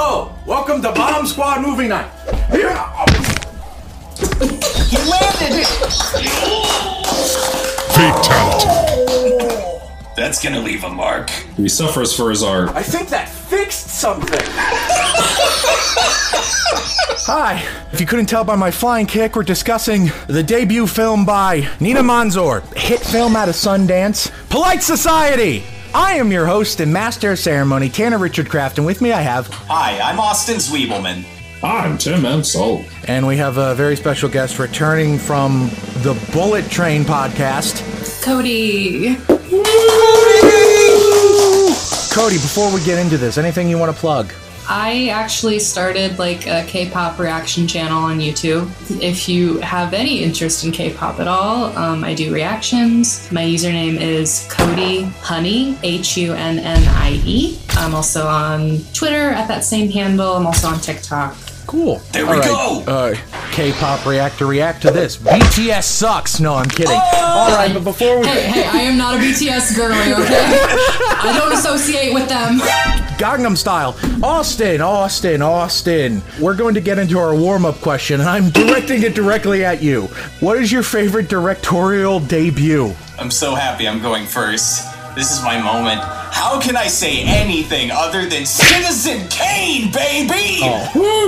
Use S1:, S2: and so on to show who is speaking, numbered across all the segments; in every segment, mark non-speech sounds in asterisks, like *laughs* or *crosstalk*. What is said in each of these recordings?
S1: Hello, welcome to Bomb Squad Movie Night. Yeah. Oh.
S2: He landed it!
S3: Fatality.
S2: That's gonna leave a mark.
S4: He suffers for his art.
S1: I think that fixed something.
S5: Hi. If you couldn't tell by my flying kick, we're discussing the debut film by Nida Manzoor, hit film out of Sundance, Polite Society. I am your host and master of ceremony, Tanner Richard Kraft, and with me I have,
S2: Hi, I'm Austin Zwiebelman.
S4: I'm Tim M. Salt.
S5: and we have a very special guest returning from the Bullet Train podcast.
S6: Cody.
S5: Cody, before we get into this, anything you want to plug?
S6: I actually started like a K-pop reaction channel on YouTube. If you have any interest in K-pop at all, um, I do reactions. My username is Cody Hunnie, H-U-N-N-I-E. I'm also on Twitter at that same handle. I'm also on TikTok.
S5: Cool.
S2: There we
S5: All
S2: go.
S5: Uh, K-pop reactor react to this. BTS sucks. No, I'm kidding. All right, but before we
S6: Hey, hey, I am not a BTS girly, okay? *laughs* I don't associate with them.
S5: Gangnam Style, Austin, Austin, Austin. We're going to get into our warm-up question, and I'm directing it directly at you. What is your favorite directorial debut?
S2: I'm so happy I'm going first. This is my moment. How can I say anything other than Citizen Kane, baby?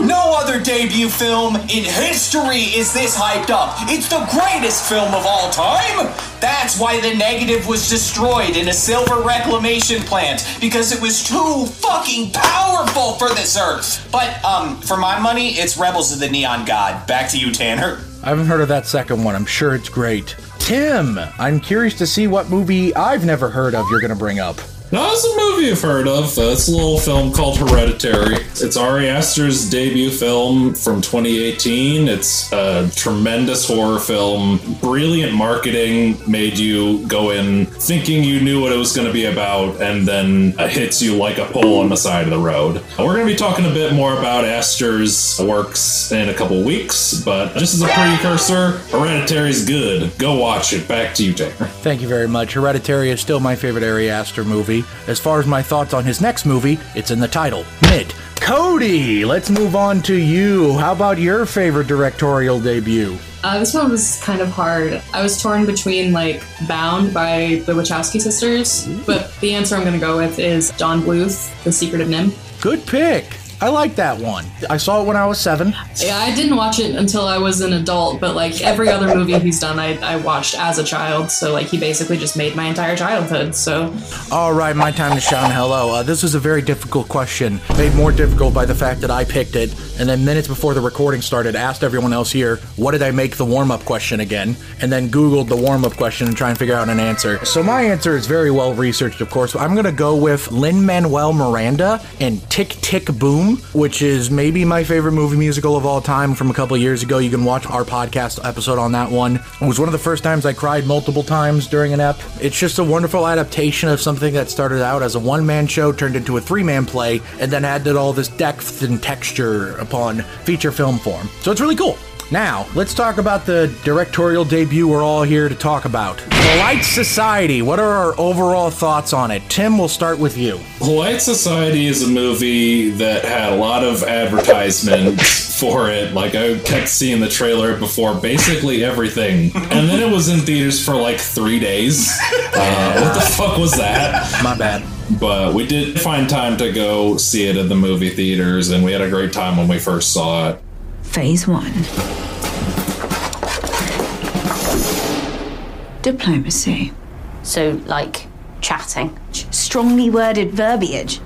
S2: No other debut film in history is this hyped up. It's the greatest film of all time. That's why the negative was destroyed in a silver reclamation plant because it was too fucking powerful for this earth. But um, for my money, it's Rebels of the Neon God. Back to you, Tanner.
S5: I haven't heard of that second one. I'm sure it's great. Tim, I'm curious to see what movie I've never heard of you're going to bring up.
S4: Now, it's a movie you've heard of. Uh, it's a little film called Hereditary. It's Ari Aster's debut film from 2018. It's a tremendous horror film. Brilliant marketing made you go in thinking you knew what it was going to be about, and then it hits you like a pole on the side of the road. We're going to be talking a bit more about Aster's works in a couple weeks, but just as a precursor, Hereditary's good. Go watch it. Back to you, Tanner.
S5: Thank you very much. Hereditary is still my favorite Ari Aster movie. As far as my thoughts on his next movie, it's in the title, Mid. Cody, let's move on to you. How about your favorite directorial debut?
S6: Uh, this one was kind of hard. I was torn between like Bound by the Wachowski sisters, but the answer I'm going to go with is Don Bluth, The Secret of NIMH.
S5: Good pick. I like that one. I saw it when I was seven.
S6: Yeah, I didn't watch it until I was an adult, but like every other movie he's done, I, I watched as a child. So like he basically just made my entire childhood. So
S5: All right, my time to shine. hello. Uh, this was a very difficult question, made more difficult by the fact that I picked it, and then minutes before the recording started, asked everyone else here, what did I make the warm up question again? And then Googled the warm up question and try and figure out an answer. So my answer is very well researched, of course. I'm going to go with Lin Manuel Miranda and Tick Tick Boom, which is maybe my favorite movie musical of all time from a couple years ago. You can watch our podcast episode on that one. It was one of the first times I cried multiple times during an ep. It's just a wonderful adaptation of something that started out as a one man show, turned into a three man play, and then added all this depth and texture upon feature film form. So it's really cool. Now, let's talk about the directorial debut we're all here to talk about. Polite Society. What are our overall thoughts on it? Tim, we'll start with you.
S4: Polite Society is a movie that had a lot of advertisements for it. Like I kept seeing the trailer before basically everything, and then it was in theaters for like three days. Uh, what the fuck was that?
S5: My bad.
S4: But we did find time to go see it at the movie theaters, and we had a great time when we first saw it.
S7: Phase one Diplomacy.
S8: So, like chatting.
S7: Strongly worded verbiage.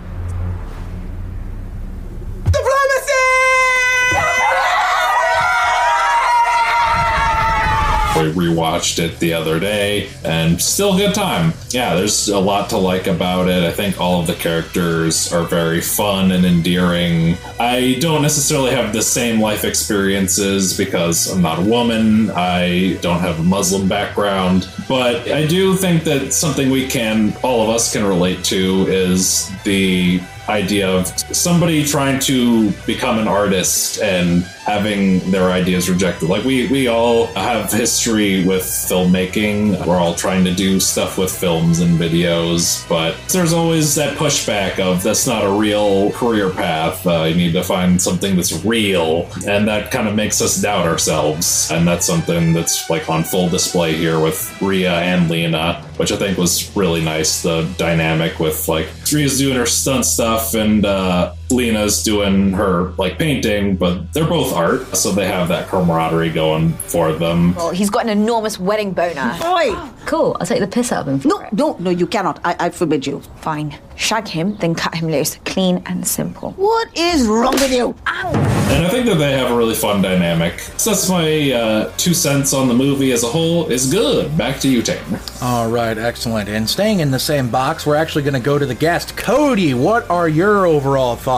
S4: We rewatched it the other day, and still good time. Yeah, there's a lot to like about it. I think all of the characters are very fun and endearing. I don't necessarily have the same life experiences because I'm not a woman. I don't have a Muslim background, but I do think that something we can, all of us can relate to, is the idea of somebody trying to become an artist and having their ideas rejected. Like we we all have history with filmmaking. We're all trying to do stuff with films and videos, but there's always that pushback of that's not a real career path. Uh, you need to find something that's real, and that kind of makes us doubt ourselves. And that's something that's like on full display here with Ria and Lena, which I think was really nice. The dynamic with like Ria's doing her stunt stuff and uh, Lena's doing her like painting, but they're both art, so they have that camaraderie going for them.
S9: Well, he's got an enormous wedding boner. *laughs*
S10: Oi!
S9: Cool, I'll take the piss out of him. for
S10: No,
S9: it.
S10: no, no, you cannot. I, I forbid you.
S9: Fine. Shag him, then cut him loose. Clean and simple.
S10: What is wrong with you?
S4: And I think that they have a really fun dynamic. So that's my uh, two cents on the movie as a whole. Is good. Back to you, Tane.
S5: All right, excellent. And staying in the same box, we're actually going to go to the guest. Cody, what are your overall thoughts?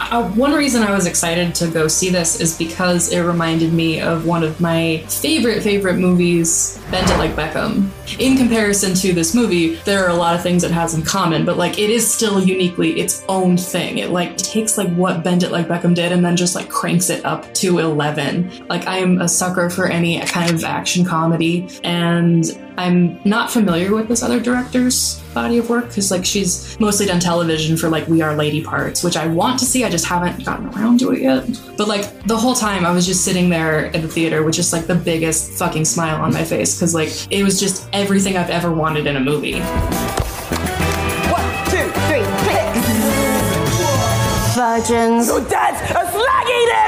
S6: Uh, one reason I was excited to go see this is because it reminded me of one of my favorite, favorite movies, Bend It Like Beckham. In comparison to this movie, there are a lot of things it has in common, but like it is still uniquely its own thing. It like takes like what Bend It Like Beckham did and then just like cranks it up to 11. Like I am a sucker for any kind of action comedy, and I'm not familiar with this other director's body of work because like she's mostly done television for like We Are Lady parts, which I want to see. I just haven't gotten around to it yet. But like the whole time I was just sitting there at the theater with just like the biggest fucking smile on my face because like it was just everything I've ever wanted in a movie.
S10: One, two, three, click.
S9: Virgins.
S10: Your dad's a slaggy this!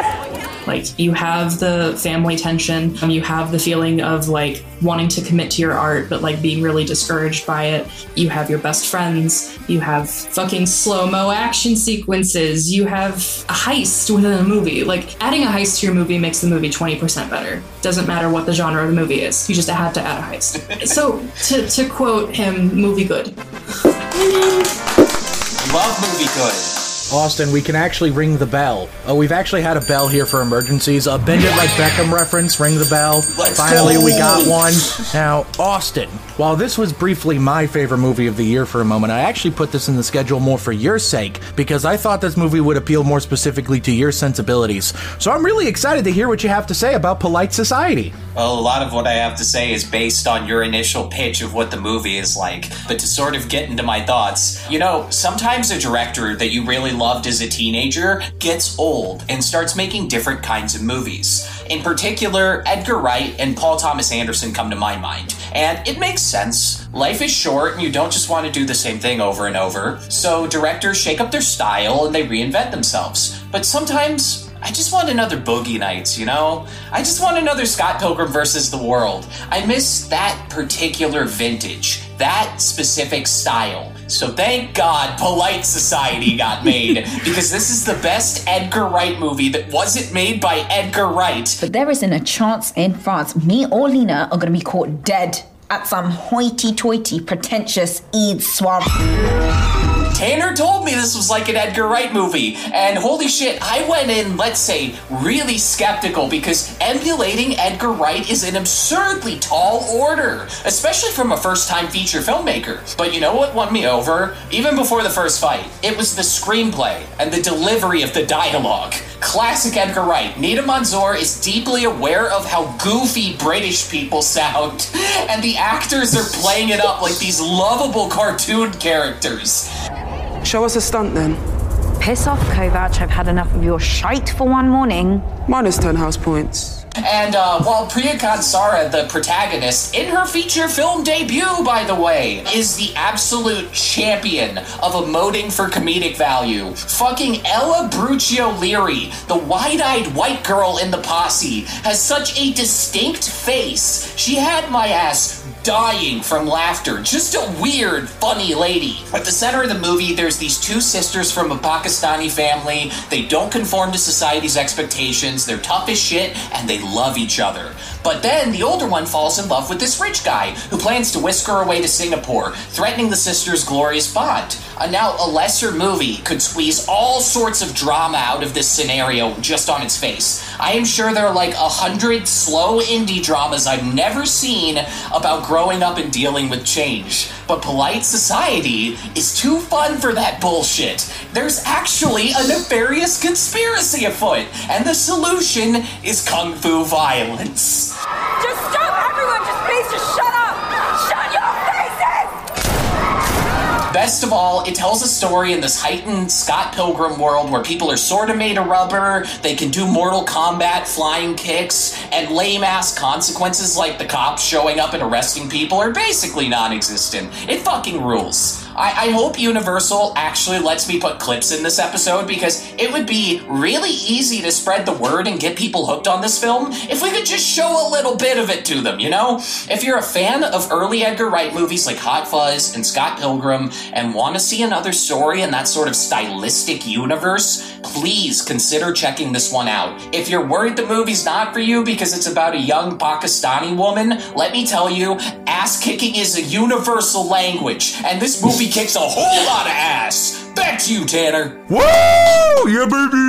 S6: Like you have the family tension, um, you have the feeling of like wanting to commit to your art, but like being really discouraged by it. You have your best friends, you have fucking slow mo action sequences, you have a heist within a movie. Like adding a heist to your movie makes the movie 20% better. Doesn't matter what the genre of the movie is, you just had to add a heist. *laughs* so to, to quote him, movie good. *laughs*
S2: Love movie good.
S5: Austin, we can actually ring the bell. Oh, we've actually had a bell here for emergencies. A Bend It Like Beckham reference, ring the bell.
S2: Let's
S5: Finally,
S2: go.
S5: we got one. Now, Austin, while this was briefly my favorite movie of the year for a moment, I actually put this in the schedule more for your sake because I thought this movie would appeal more specifically to your sensibilities. So I'm really excited to hear what you have to say about Polite Society.
S2: Well, a lot of what I have to say is based on your initial pitch of what the movie is like. But to sort of get into my thoughts, you know, sometimes a director that you really loved as a teenager gets old and starts making different kinds of movies. In particular, Edgar Wright and Paul Thomas Anderson come to my mind. And it makes sense. Life is short and you don't just want to do the same thing over and over. So directors shake up their style and they reinvent themselves. But sometimes I just want another Boogie Nights, you know? I just want another Scott Pilgrim versus the World. I miss that particular vintage, that specific style. So thank God Polite Society got made, *laughs* because this is the best Edgar Wright movie that wasn't made by Edgar Wright.
S9: But there isn't a chance in France me or Lena are going to be caught dead at some hoity-toity, pretentious Eid swamp.
S2: Tanner told me this was like an Edgar Wright movie, and holy shit, I went in, let's say, really skeptical because emulating Edgar Wright is an absurdly tall order, especially from a first time feature filmmaker. But you know what won me over? Even before the first fight, it was the screenplay and the delivery of the dialogue. Classic Edgar Wright. Nida Manzoor is deeply aware of how goofy British people sound, *laughs* and the actors are playing it up like these lovable cartoon characters.
S11: Show us a stunt then.
S9: Piss off, Kovac. I've had enough of your shite for one morning.
S11: Minus 10 house points.
S2: And uh, while Priya Kansara, the protagonist, in her feature film debut, by the way, is the absolute champion of emoting for comedic value, fucking Ella Bruccoleri, the wide eyed white girl in the posse, has such a distinct face. She had my ass dying from laughter. Just a weird, funny lady. At the center of the movie, there's these two sisters from a Pakistani family. They don't conform to society's expectations, they're tough as shit, and they love each other. But then the older one falls in love with this rich guy who plans to whisk her away to Singapore, threatening the sisters' glorious bond. Uh, now, a lesser movie could squeeze all sorts of drama out of this scenario just on its face. I am sure there are like a hundred slow indie dramas I've never seen about growing up and dealing with change. But Polite Society is too fun for that bullshit. There's actually a nefarious conspiracy afoot, and the solution is kung fu violence.
S10: Just stop,
S2: Best of all, it tells a story in this heightened Scott Pilgrim world where people are sort of made of rubber, they can do Mortal Kombat flying kicks, and lame ass consequences like the cops showing up and arresting people are basically non existent. It fucking rules. I, I hope Universal actually lets me put clips in this episode because it would be really easy to spread the word and get people hooked on this film if we could just show a little bit of it to them, you know? If you're a fan of early Edgar Wright movies like Hot Fuzz and Scott Pilgrim and want to see another story in that sort of stylistic universe, please consider checking this one out. If you're worried the movie's not for you because it's about a young Pakistani woman, let me tell you, ass kicking is a universal language, and this movie kicks a whole lot of ass. To you, Tanner.
S5: Woo! Yeah, baby!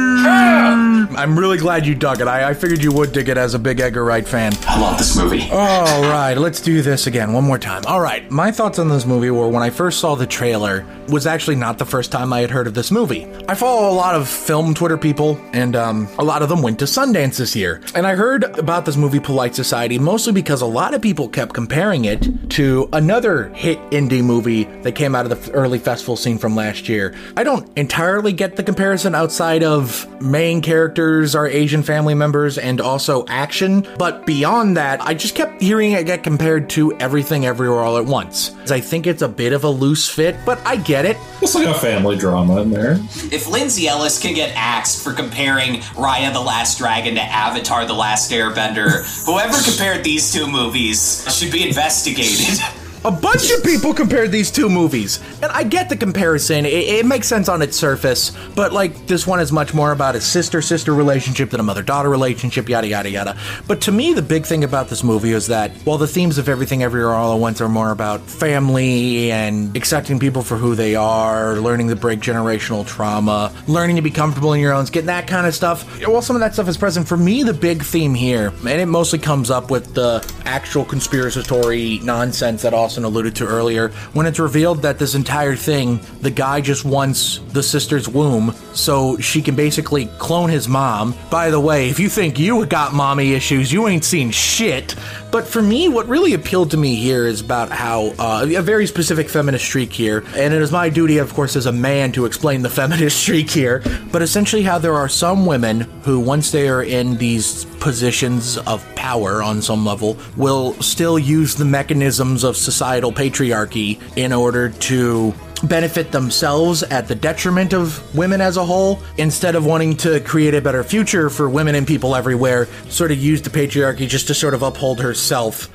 S5: I'm really glad you dug it. I, I figured you would dig it as a big Edgar Wright fan.
S2: I love this movie.
S5: All right, let's do this again one more time. All right, my thoughts on this movie were when I first saw the trailer was actually not the first time I had heard of this movie. I follow a lot of film Twitter people, and um, a lot of them went to Sundance this year. And I heard about this movie, Polite Society, mostly because a lot of people kept comparing it to another hit indie movie that came out of the early festival scene from last year. I don't entirely get the comparison outside of main characters are Asian family members and also action, but beyond that, I just kept hearing it get compared to Everything Everywhere All at Once. I think it's a bit of a loose fit, but I get it.
S4: It's like a family drama in there.
S2: If Lindsay Ellis can get axed for comparing Raya the Last Dragon to Avatar the Last Airbender, whoever compared these two movies should be investigated. *laughs*
S5: A bunch of people compared these two movies, and I get the comparison. It, it, makes sense on its surface, but like this one is much more about a sister sister relationship than a mother daughter relationship, yada yada yada. But to me, the big thing about this movie is that while the themes of Everything Everywhere All at Once are more about family and accepting people for who they are, learning to break generational trauma, learning to be comfortable in your own skin, that kind of stuff. Well, some of that stuff is present. For me, the big theme here, and it mostly comes up with the actual conspiracy nonsense that also Austin alluded to earlier, when it's revealed that this entire thing, the guy just wants the sister's womb so she can basically clone his mom. By the way, if you think you got mommy issues, you ain't seen shit. But for me, what really appealed to me here is about how uh, a very specific feminist streak here, and it is my duty, of course, as a man to explain the *laughs* feminist streak here, but essentially how there are some women who, once they are in these positions of power on some level, will still use the mechanisms of societal patriarchy in order to benefit themselves at the detriment of women as a whole instead of wanting to create a better future for women and people everywhere sort of use the patriarchy just to sort of uphold herself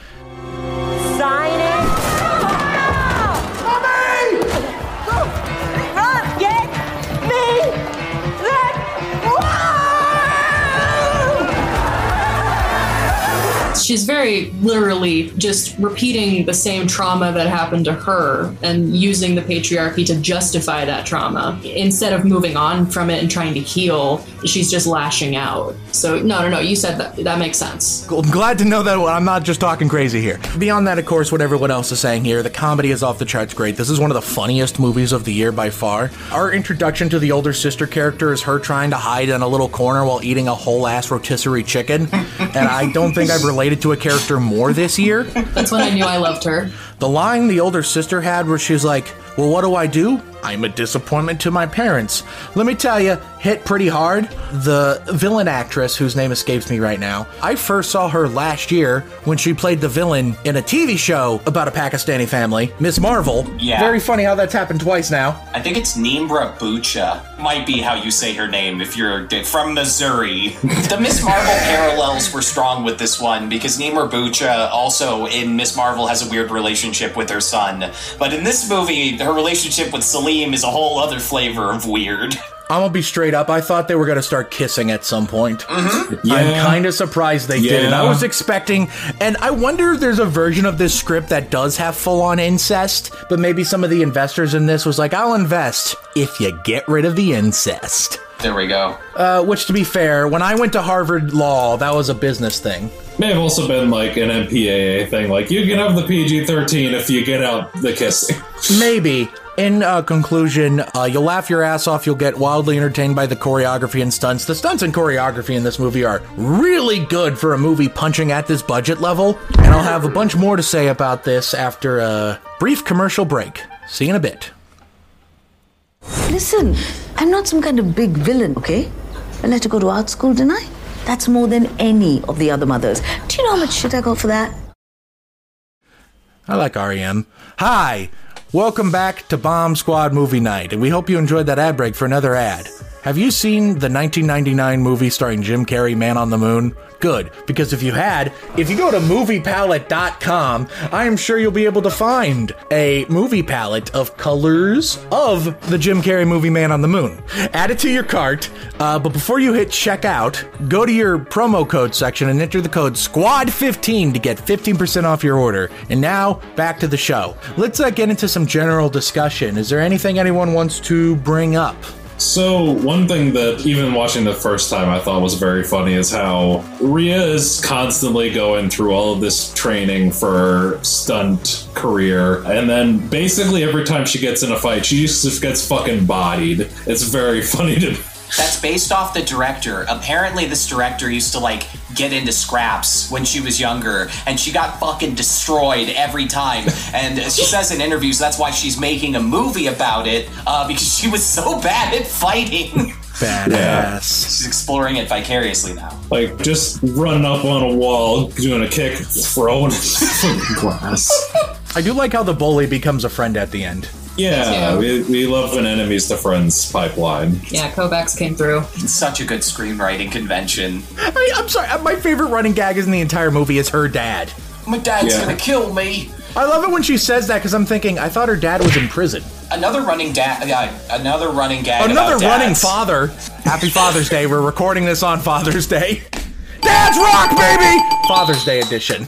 S6: she's very literally just repeating the same trauma that happened to her and using the patriarchy to justify that trauma. Instead of moving on from it and trying to heal, she's just lashing out. So, no, no, no, you said that. That makes sense.
S5: I'm glad to know that I'm not just talking crazy here. Beyond that, of course, what everyone else is saying here, the comedy is off the charts great. This is one of the funniest movies of the year by far. Our introduction to the older sister character is her trying to hide in a little corner while eating a whole ass rotisserie chicken. and I don't think I've related to a character more this year. *laughs*
S6: That's when I knew I loved her.
S5: The line the older sister had where she's like, Well, what do I do? I'm a disappointment to my parents. Let me tell you, hit pretty hard. The villain actress, whose name escapes me right now, I first saw her last year when she played the villain in a TV show about a Pakistani family, Miss Marvel.
S2: Yeah.
S5: Very funny how that's happened twice now.
S2: I think it's Nimra Bucha. Might be how you say her name if you're from Missouri. *laughs* the Miss Marvel parallels were strong with this one because Nimra Bucha also in Miss Marvel has a weird relationship with her son. But in this movie, her relationship with Salim is a whole other flavor of weird. *laughs*
S5: I'm gonna be straight up. I thought they were gonna start kissing at some point.
S2: Mm-hmm.
S5: I'm kind of surprised they didn't. I was expecting, and I wonder if there's a version of this script that does have full on incest, but maybe some of the investors in this was like, I'll invest if you get rid of the incest.
S2: There we go.
S5: Uh, which, to be fair, when I went to Harvard Law, that was a business thing.
S4: May have also been like an MPAA thing, like you can have the PG 13 if you get out the kissing.
S5: Maybe. In uh, conclusion, uh, you'll laugh your ass off. You'll get wildly entertained by the choreography and stunts. The stunts and choreography in this movie are really good for a movie punching at this budget level. And I'll have a bunch more to say about this after a brief commercial break. See you in a bit.
S12: Listen, I'm not some kind of big villain, okay? I let her go to art school, didn't I? That's more than any of the other mothers. Do you know how much shit I got for that?
S5: I like REM. Hi, welcome back to Bomb Squad Movie Night, and we hope you enjoyed that ad break for another ad. Have you seen the 1999 movie starring Jim Carrey, Man on the Moon? Good, because if you had, if you go to moviepalette.com, I am sure you'll be able to find a movie palette of colors of the Jim Carrey movie Man on the Moon. Add it to your cart, uh, but before you hit checkout, go to your promo code section and enter the code SQUAD15 to get 15% off your order. And now, back to the show. Let's uh, get into some general discussion. Is there anything anyone wants to bring up?
S4: So, one thing that even watching the first time I thought was very funny is how Ria is constantly going through all of this training for stunt career, and then basically every time she gets in a fight, she just gets fucking bodied. It's very *laughs* funny to
S2: That's based off the director. Apparently, this director used to like get into scraps when she was younger, and she got fucking destroyed every time. And she says in interviews that's why she's making a movie about it uh, because she was so bad at fighting.
S5: Badass.
S2: She's exploring it vicariously now.
S4: Like, just running up on a wall, doing a kick, throwing glass. *laughs*
S5: I do like how the bully becomes a friend at the end.
S4: Yeah, we, we love when enemies to friends pipeline.
S6: Yeah, Kovacs came through.
S2: It's such a good screenwriting convention.
S5: I, I'm sorry, my favorite running gag is in the entire movie is her dad.
S2: My dad's
S5: Yeah.
S2: gonna kill me.
S5: I love it when she says that because I'm thinking, I thought her dad was in prison.
S2: Another running dad. Uh, another running gag.
S5: Another
S2: about
S5: running
S2: dads.
S5: father. Happy Father's Day. We're recording this on Father's Day. Dads rock, baby! Father's Day edition.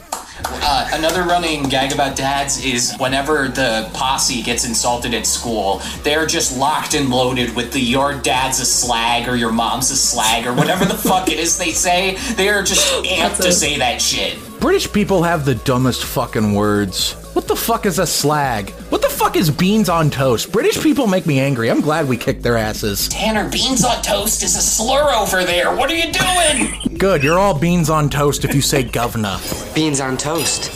S2: Uh, another running gag about dads is whenever the posse gets insulted at school, they're just locked and loaded with the your dad's a slag or your mom's a slag or whatever the fuck it is they say. They are just amped to say that shit.
S5: British people have the dumbest fucking words. What the fuck is a slag? What the fuck is beans on toast? British people make me angry. I'm glad we kicked their asses.
S2: Tanner, beans on toast is a slur over there. What are you doing?
S5: Good, you're all beans on toast if you say governor.
S13: Beans on toast.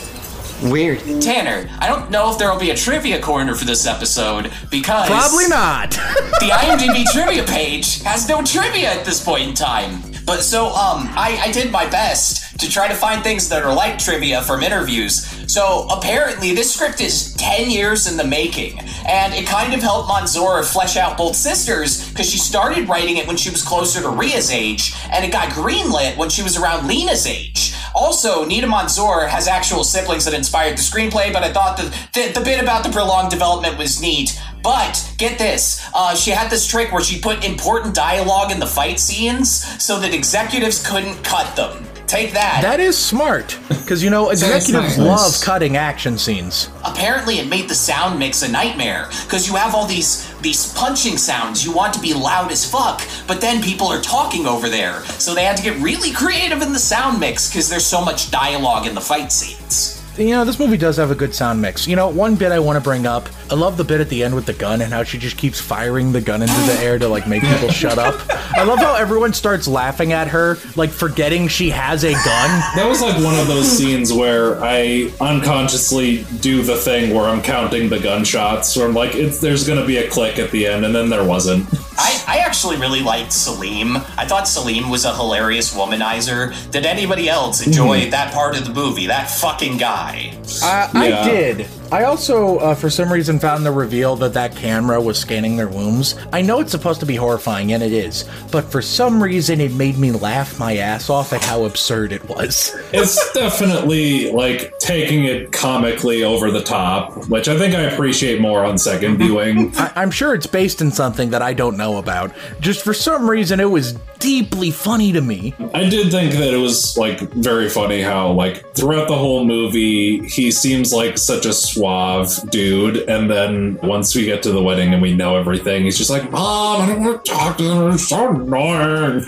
S13: Weird.
S2: Tanner, I don't know if there will be a trivia corner for this episode because
S5: Probably not. *laughs*
S2: the IMDb trivia page has no trivia at this point in time. But so, um, I, I did my best to try to find things that are like trivia from interviews. So apparently, this script is 10 years in the making, and it kind of helped Manzoor flesh out both sisters because she started writing it when she was closer to Ria's age, and it got greenlit when she was around Lena's age. Also, Nida Manzoor has actual siblings that inspired the screenplay, but I thought the, the, the bit about the prolonged development was neat. But get this, uh, she had this trick where she put important dialogue in the fight scenes so that executives couldn't cut them. Take that.
S5: That is smart. Because, you know, *laughs* executives
S2: nice.
S5: love cutting action scenes.
S2: Apparently, it made the sound mix a nightmare because you have all these these punching sounds. You want to be loud as fuck, but then people are talking over there. So they had to get really creative in the sound mix because there's so much dialogue in the fight scenes.
S5: You know, this movie does have a good sound mix. You know, one bit I want to bring up. I love the bit at the end with the gun and how she just keeps firing the gun into the air to like make people *laughs* shut up. I love how everyone starts laughing at her, like forgetting she has a gun.
S4: That was like one of those scenes where I unconsciously do the thing where I'm counting the gunshots, where I'm like, it's, there's gonna be a click at the end, and then there wasn't.
S2: I, I actually really liked Salim. I thought Salim was a hilarious womanizer. Did anybody else enjoy that part of the movie? That fucking guy.
S5: Uh,
S2: Yeah.
S5: I did. I also, uh, for some reason, found the reveal that that camera was scanning their wombs. I know it's supposed to be horrifying, and it is, but for some reason, it made me laugh my ass off at how absurd it was. *laughs*
S4: It's definitely like taking it comically over the top, which I think I appreciate more on second *laughs* viewing.
S5: I- I'm sure it's based in something that I don't know about. Just for some reason, it was deeply funny to me.
S4: I did think that it was like very funny how like throughout the whole movie he seems like such a suave dude, and then once we get to the wedding and we know everything, he's just like, "Mom, I don't want to talk to them. It's so annoying." *laughs*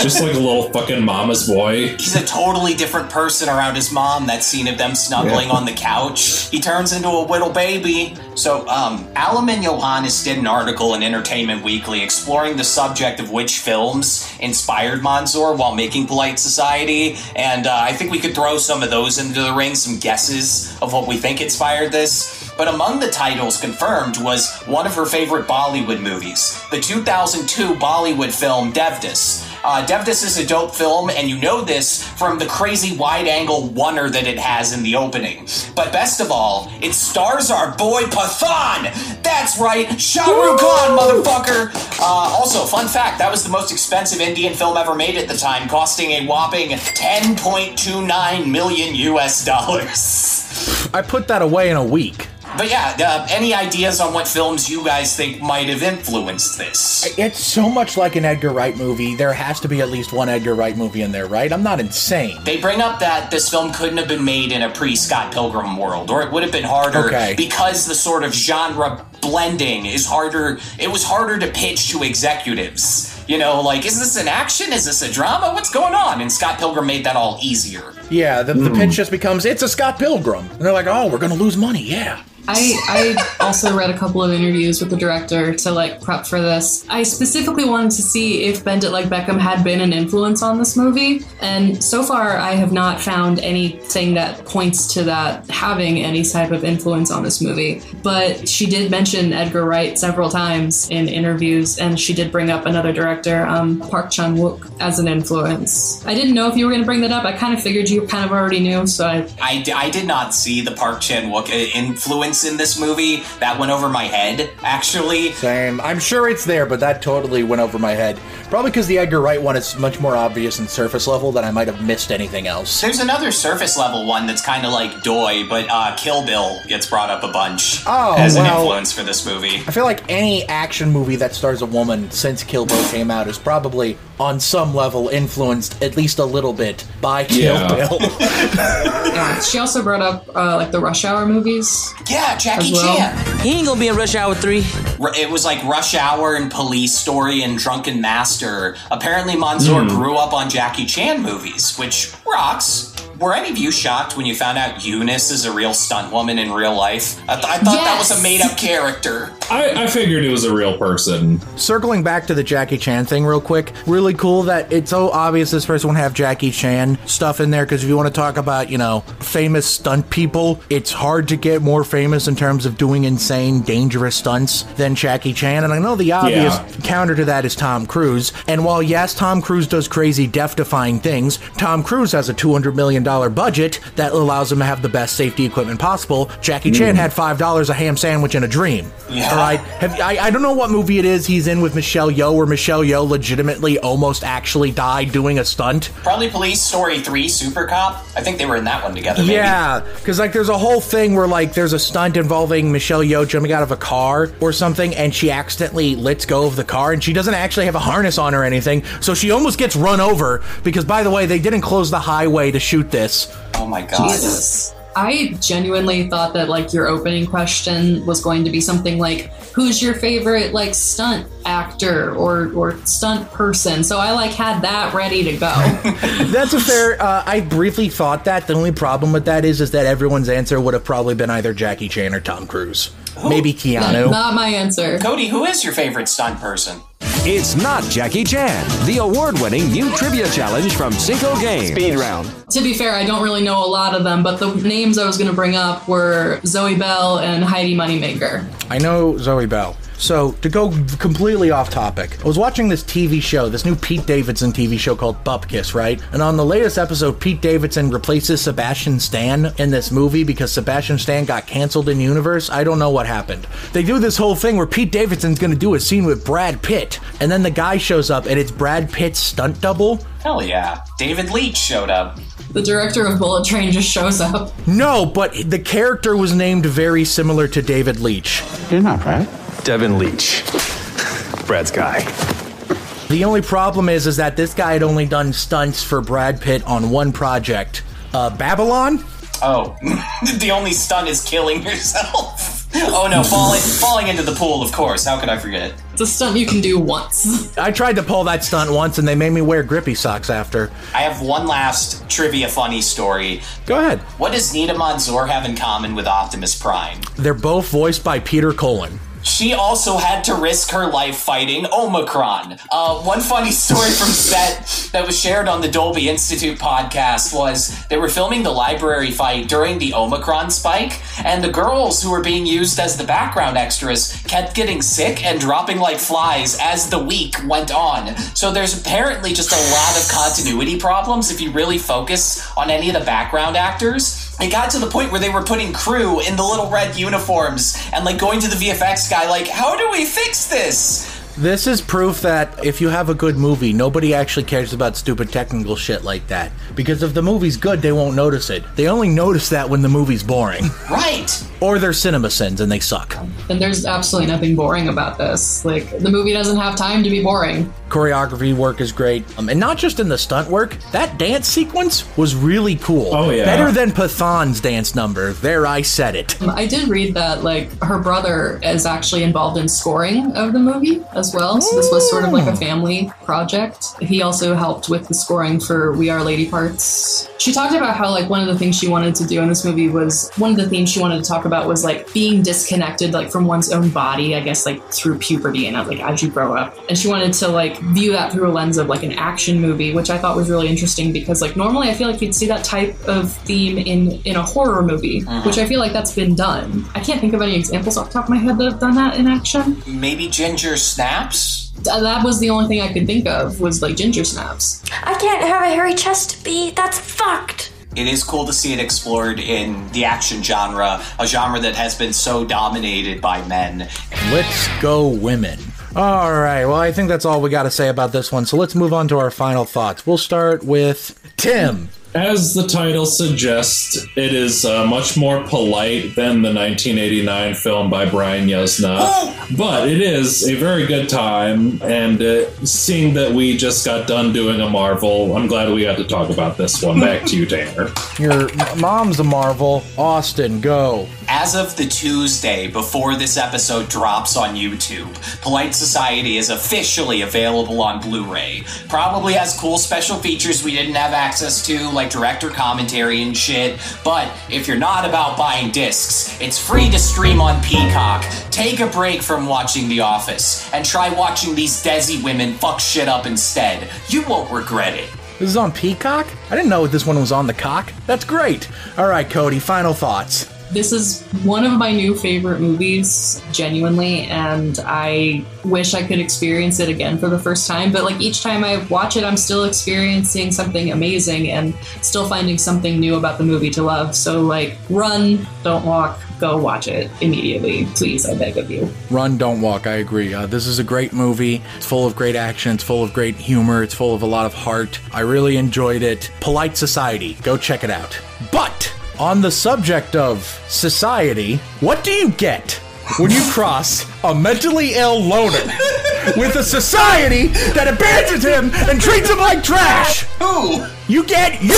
S4: just like a little fucking mama's boy.
S2: He's a totally different person around his mom. That scene of them snuggling
S4: Yeah.
S2: on the couch. He turns into a little baby. So, um, Alamin Yohannes did an article in Entertainment Weekly exploring the subject of which films inspired Manzoor while making Polite Society. And uh, I think we could throw some of those into the ring, some guesses of what we think inspired this. But among the titles confirmed was one of her favorite Bollywood movies, the 2002 Bollywood film Devdas. Uh, Devdas is a dope film, and you know this from the crazy wide angle wonder that it has in the opening. But best of all, it stars our boy Pathaan! That's right, Shah Rukh Khan, motherfucker! Uh, also, fun fact that was the most expensive Indian film ever made at the time, costing a whopping 10.29 million US dollars.
S5: I put that away in a week.
S2: But yeah, uh, any ideas on what films you guys think might have influenced this?
S5: It's so much like an Edgar Wright movie. There has to be at least one Edgar Wright movie in there, right? I'm not insane.
S2: They bring up that this film couldn't have been made in a pre Scott Pilgrim world, or it would have been harder
S5: Okay.
S2: because the sort of genre blending is harder. It was harder to pitch to executives. You know, like, is this an action? Is this a drama? What's going on? And Scott Pilgrim made that all easier.
S5: Yeah, the, the pitch just becomes it's a Scott Pilgrim. And they're like, oh, we're going to lose money. Yeah.
S6: I I also read a couple of interviews with the director to like prep for this. I specifically wanted to see if Bend It Like Beckham had been an influence on this movie, and so far I have not found anything that points to that having any type of influence on this movie. But she did mention Edgar Wright several times in interviews, and she did bring up another director, um, Park Chan Wook, as an influence. I didn't know if you were going to bring that up. I kind of figured you kind of already knew, so I
S2: I, did not see the Park Chan Wook uh, influence in this movie. That went over my head, actually.
S5: Same. I'm sure it's there, but that totally went over my head. Probably because the Edgar Wright one is much more obvious and surface level that I might have missed anything else.
S2: There's another surface level one that's kind of like Doi, but uh, Kill Bill gets brought up a bunch
S5: Oh,
S2: as an influence for this movie.
S5: I feel like any action movie that stars a woman since Kill Bill came out is probably on some level influenced at least a little bit by Kill
S4: Yeah.
S5: Bill.
S6: yeah. *laughs* She also brought up uh, like the Rush Hour movies.
S2: Yeah, Jackie
S6: well.
S2: Chan.
S13: He ain't gonna be in Rush Hour 3.
S2: It was like Rush Hour and Police Story and Drunken Master. Apparently, Manzoor
S4: Hmm.
S2: grew up on Jackie Chan movies, which rocks. Were any of you shocked when you found out Eunice is a real stunt woman in real life? I, th- I thought that was a made up character.
S4: I, I figured it was a real person.
S5: Circling back to the Jackie Chan thing real quick, really cool that it's so obvious this person would have Jackie Chan stuff in there because if you want to talk about, you know, famous stunt people, it's hard to get more famous in terms of doing insane, dangerous stunts than Jackie Chan. And I know the obvious
S4: Yeah.
S5: counter to that is Tom Cruise. And while, yes, Tom Cruise does crazy, death defying things, Tom Cruise has a $200 million budget that allows him to have the best safety equipment possible. Jackie hmm. Chan had $5 a ham sandwich and a dream.
S2: Yeah.
S5: All right. Have, I, I don't know what movie it is he's in with Michelle Yeoh, where Michelle Yeoh legitimately almost actually died doing a stunt.
S2: Probably Police Story 3 Super Cop. I think they were in that one together, maybe.
S5: Yeah, because like there's a whole thing where like there's a stunt involving Michelle Yeoh jumping out of a car or something, and she accidentally lets go of the car, and she doesn't actually have a harness on or anything, so she almost gets run over. Because by the way, they didn't close the highway to shoot this.
S2: Oh my god.
S6: Jesus. I genuinely thought that like your opening question was going to be something like who's your favorite like stunt actor or or stunt person. So I like had that ready to go. *laughs*
S5: That's a fair. Uh, I briefly thought that. The only problem with that is, is that everyone's answer would have probably been either Jackie Chan or Tom Cruise, maybe Keanu.
S6: Not my answer.
S2: Cody, who is your favorite stunt person?
S3: It's not Jackie Chan, the award winning new trivia challenge from Cinco Games.
S13: Speed round.
S6: To be fair, I don't really know a lot of them, but the names I was going to bring up were Zoe Bell and Heidi Moneymaker.
S5: I know Zoe Bell. So, to go completely off topic, I was watching this TV show, this new Pete Davidson TV show called Bupkis, right? And on the latest episode, Pete Davidson replaces Sebastian Stan in this movie because Sebastian Stan got canceled in universe. I don't know what happened. They do this whole thing where Pete Davidson's gonna do a scene with Brad Pitt, and then the guy shows up and it's Brad Pitt's stunt double.
S2: Hell yeah. David Leitch showed up.
S6: The director of Bullet Train just shows up.
S5: No, but the character was named very similar to David Leitch.
S14: You're not Brad. Devin Leach. Brad's guy.
S5: The only problem is, is that this guy had only done stunts for Brad Pitt on one project, uh, Babylon.
S2: Oh, *laughs* the only stunt is killing yourself. *laughs* oh no, falling falling into the pool, of course. How could I forget?
S6: It's a stunt you can do once.
S5: I tried to pull that stunt once, and they made me wear grippy socks after.
S2: I have one last trivia funny story.
S5: Go ahead.
S2: What does Nida Manzoor have in common with Optimus Prime?
S5: They're both voiced by Peter Cullen.
S2: She also had to risk her life fighting Omicron. Uh, one funny *laughs* story from set. that was shared on the Dolby Institute podcast was they were filming the library fight during the Omicron spike, and the girls who were being used as the background extras kept getting sick and dropping like flies as the week went on. So there's apparently just a lot of continuity problems if you really focus on any of the background actors. It got to the point where they were putting crew in the little red uniforms and like going to the VFX guy, like, how do we fix this?
S5: This is proof that if you have a good movie, nobody actually cares about stupid technical shit like that. Because if the movie's good, they won't notice it. They only notice that when the movie's boring. *laughs*
S2: Right.
S5: Or they're cinema sins and they suck.
S6: And there's absolutely nothing boring about this. Like, the movie doesn't have time to be boring.
S5: Choreography work is great. Um, and not just in the stunt work, that dance sequence was really cool.
S4: Oh, yeah.
S5: Better than Pathaan's dance number. There, I said it.
S6: I did read that, like, her brother is actually involved in scoring of the movie as well. So this was sort of like a family project. He also helped with the scoring for We Are Lady Parts. She talked about how, like, one of the things she wanted to do in this movie was one of the themes she wanted to talk about was like being disconnected, like, from one's own body, I guess, like through puberty and like as you grow up. And she wanted to, like, view that through a lens of like an action movie, which I thought was really interesting because, like, normally I feel like you'd see that type of theme in in a horror movie,
S2: Mhm.
S6: which I feel like that's been done. I can't think of any examples off the top of my head that have done that in action.
S2: Maybe Ginger Snaps?
S6: That was the only thing I could think of was like ginger snaps.
S15: I can't have a hairy chest, B. That's fucked.
S2: It is cool to see it explored in the action genre, a genre that has been so dominated by men.
S5: Let's go, women. All right, well, I think that's all we got to say about this one. So let's move on to our final thoughts. We'll start with Tim.
S4: As the title suggests, it is uh, much more polite than the 1989 film by Brian Yuzna. But it is a very good time, and uh, seeing that we just got done doing a Marvel, I'm glad we got to talk about this one. Back to you, Tanner.
S5: Your mom's a Marvel. Austin, go.
S2: As of the Tuesday before this episode drops on YouTube, Polite Society is officially available on Blu ray. Probably has cool special features we didn't have access to, like director commentary and shit. But if you're not about buying discs, it's free to stream on Peacock. Take a break from watching The Office and try watching these Desi women fuck shit up instead. You won't regret it.
S5: This is on Peacock? I didn't know this one was on the cock. That's great. All right, Cody, final thoughts.
S6: This is one of my new favorite movies, genuinely, and I wish I could experience it again for the first time. But like each time I watch it, I'm still experiencing something amazing and still finding something new about the movie to love. So like, run, don't walk, go watch it immediately, please. I beg of you.
S5: Run, don't walk. I agree. Uh, this is a great movie. It's full of great action. It's full of great humor. It's full of a lot of heart. I really enjoyed it. Polite Society. Go check it out. But on the subject of society, what do you get when you cross a mentally ill loner with a society that abandons him and treats him like trash?
S2: Who?
S5: You get you,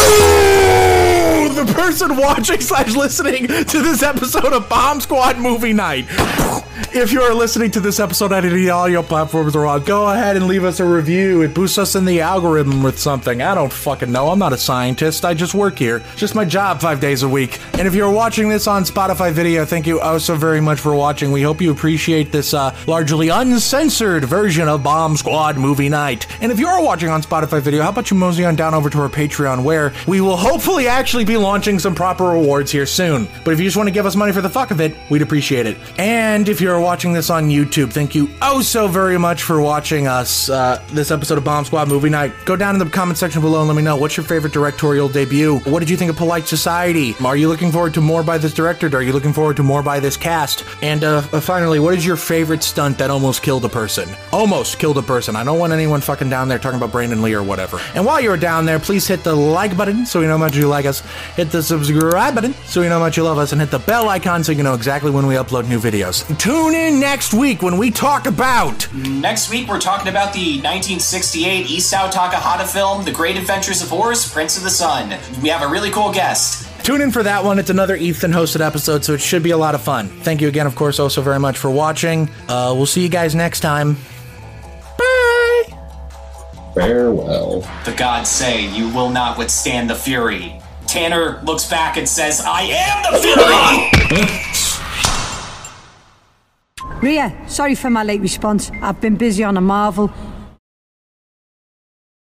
S5: the person watching slash listening to this episode of Bomb Squad Movie Night. If you are listening to this episode on any audio platforms or on, go ahead and leave us a review. It boosts us in the algorithm with something. I don't fucking know. I'm not a scientist. I just work here. It's just my job five days a week. And if you're watching this on Spotify video, thank you oh so very much for watching. We hope you appreciate this uh, largely uncensored version of Bomb Squad Movie Night. And if you're watching on Spotify video, how about you mosey on down over to our Patreon where we will hopefully actually be launching some proper rewards here soon. But if you just want to give us money for the fuck of it, we'd appreciate it. And if you're watching this on YouTube, thank you oh so very much for watching us uh, this episode of Bomb Squad Movie Night. Go down in the comment section below and let me know what's your favorite directorial debut. What did you think of Polite Society? Are you looking forward to more by this director? Are you looking forward to more by this cast? And uh, uh, finally, what is your favorite stunt that almost killed a person? Almost killed a person. I don't want anyone fucking down there talking about Brandon Lee or whatever. And while you're down there, please hit the like button so we know how much you like us. Hit the subscribe button so we know how much you love us, and hit the bell icon so you know exactly when we upload new videos. Tune in next week when we talk about.
S2: Next week, we're talking about the 1968 Isao Takahata film, The Great Adventures of Hols, Prince of the Sun. We have a really cool guest.
S5: Tune in for that one. It's another Ethan hosted episode, so it should be a lot of fun. Thank you again, of course, also very much for watching. Uh, we'll see you guys next time.
S4: Farewell.
S2: The gods say you will not withstand the fury. Tanner looks back and says, I am the fury!
S16: Ria, sorry for my late response. I've been busy on a Marvel.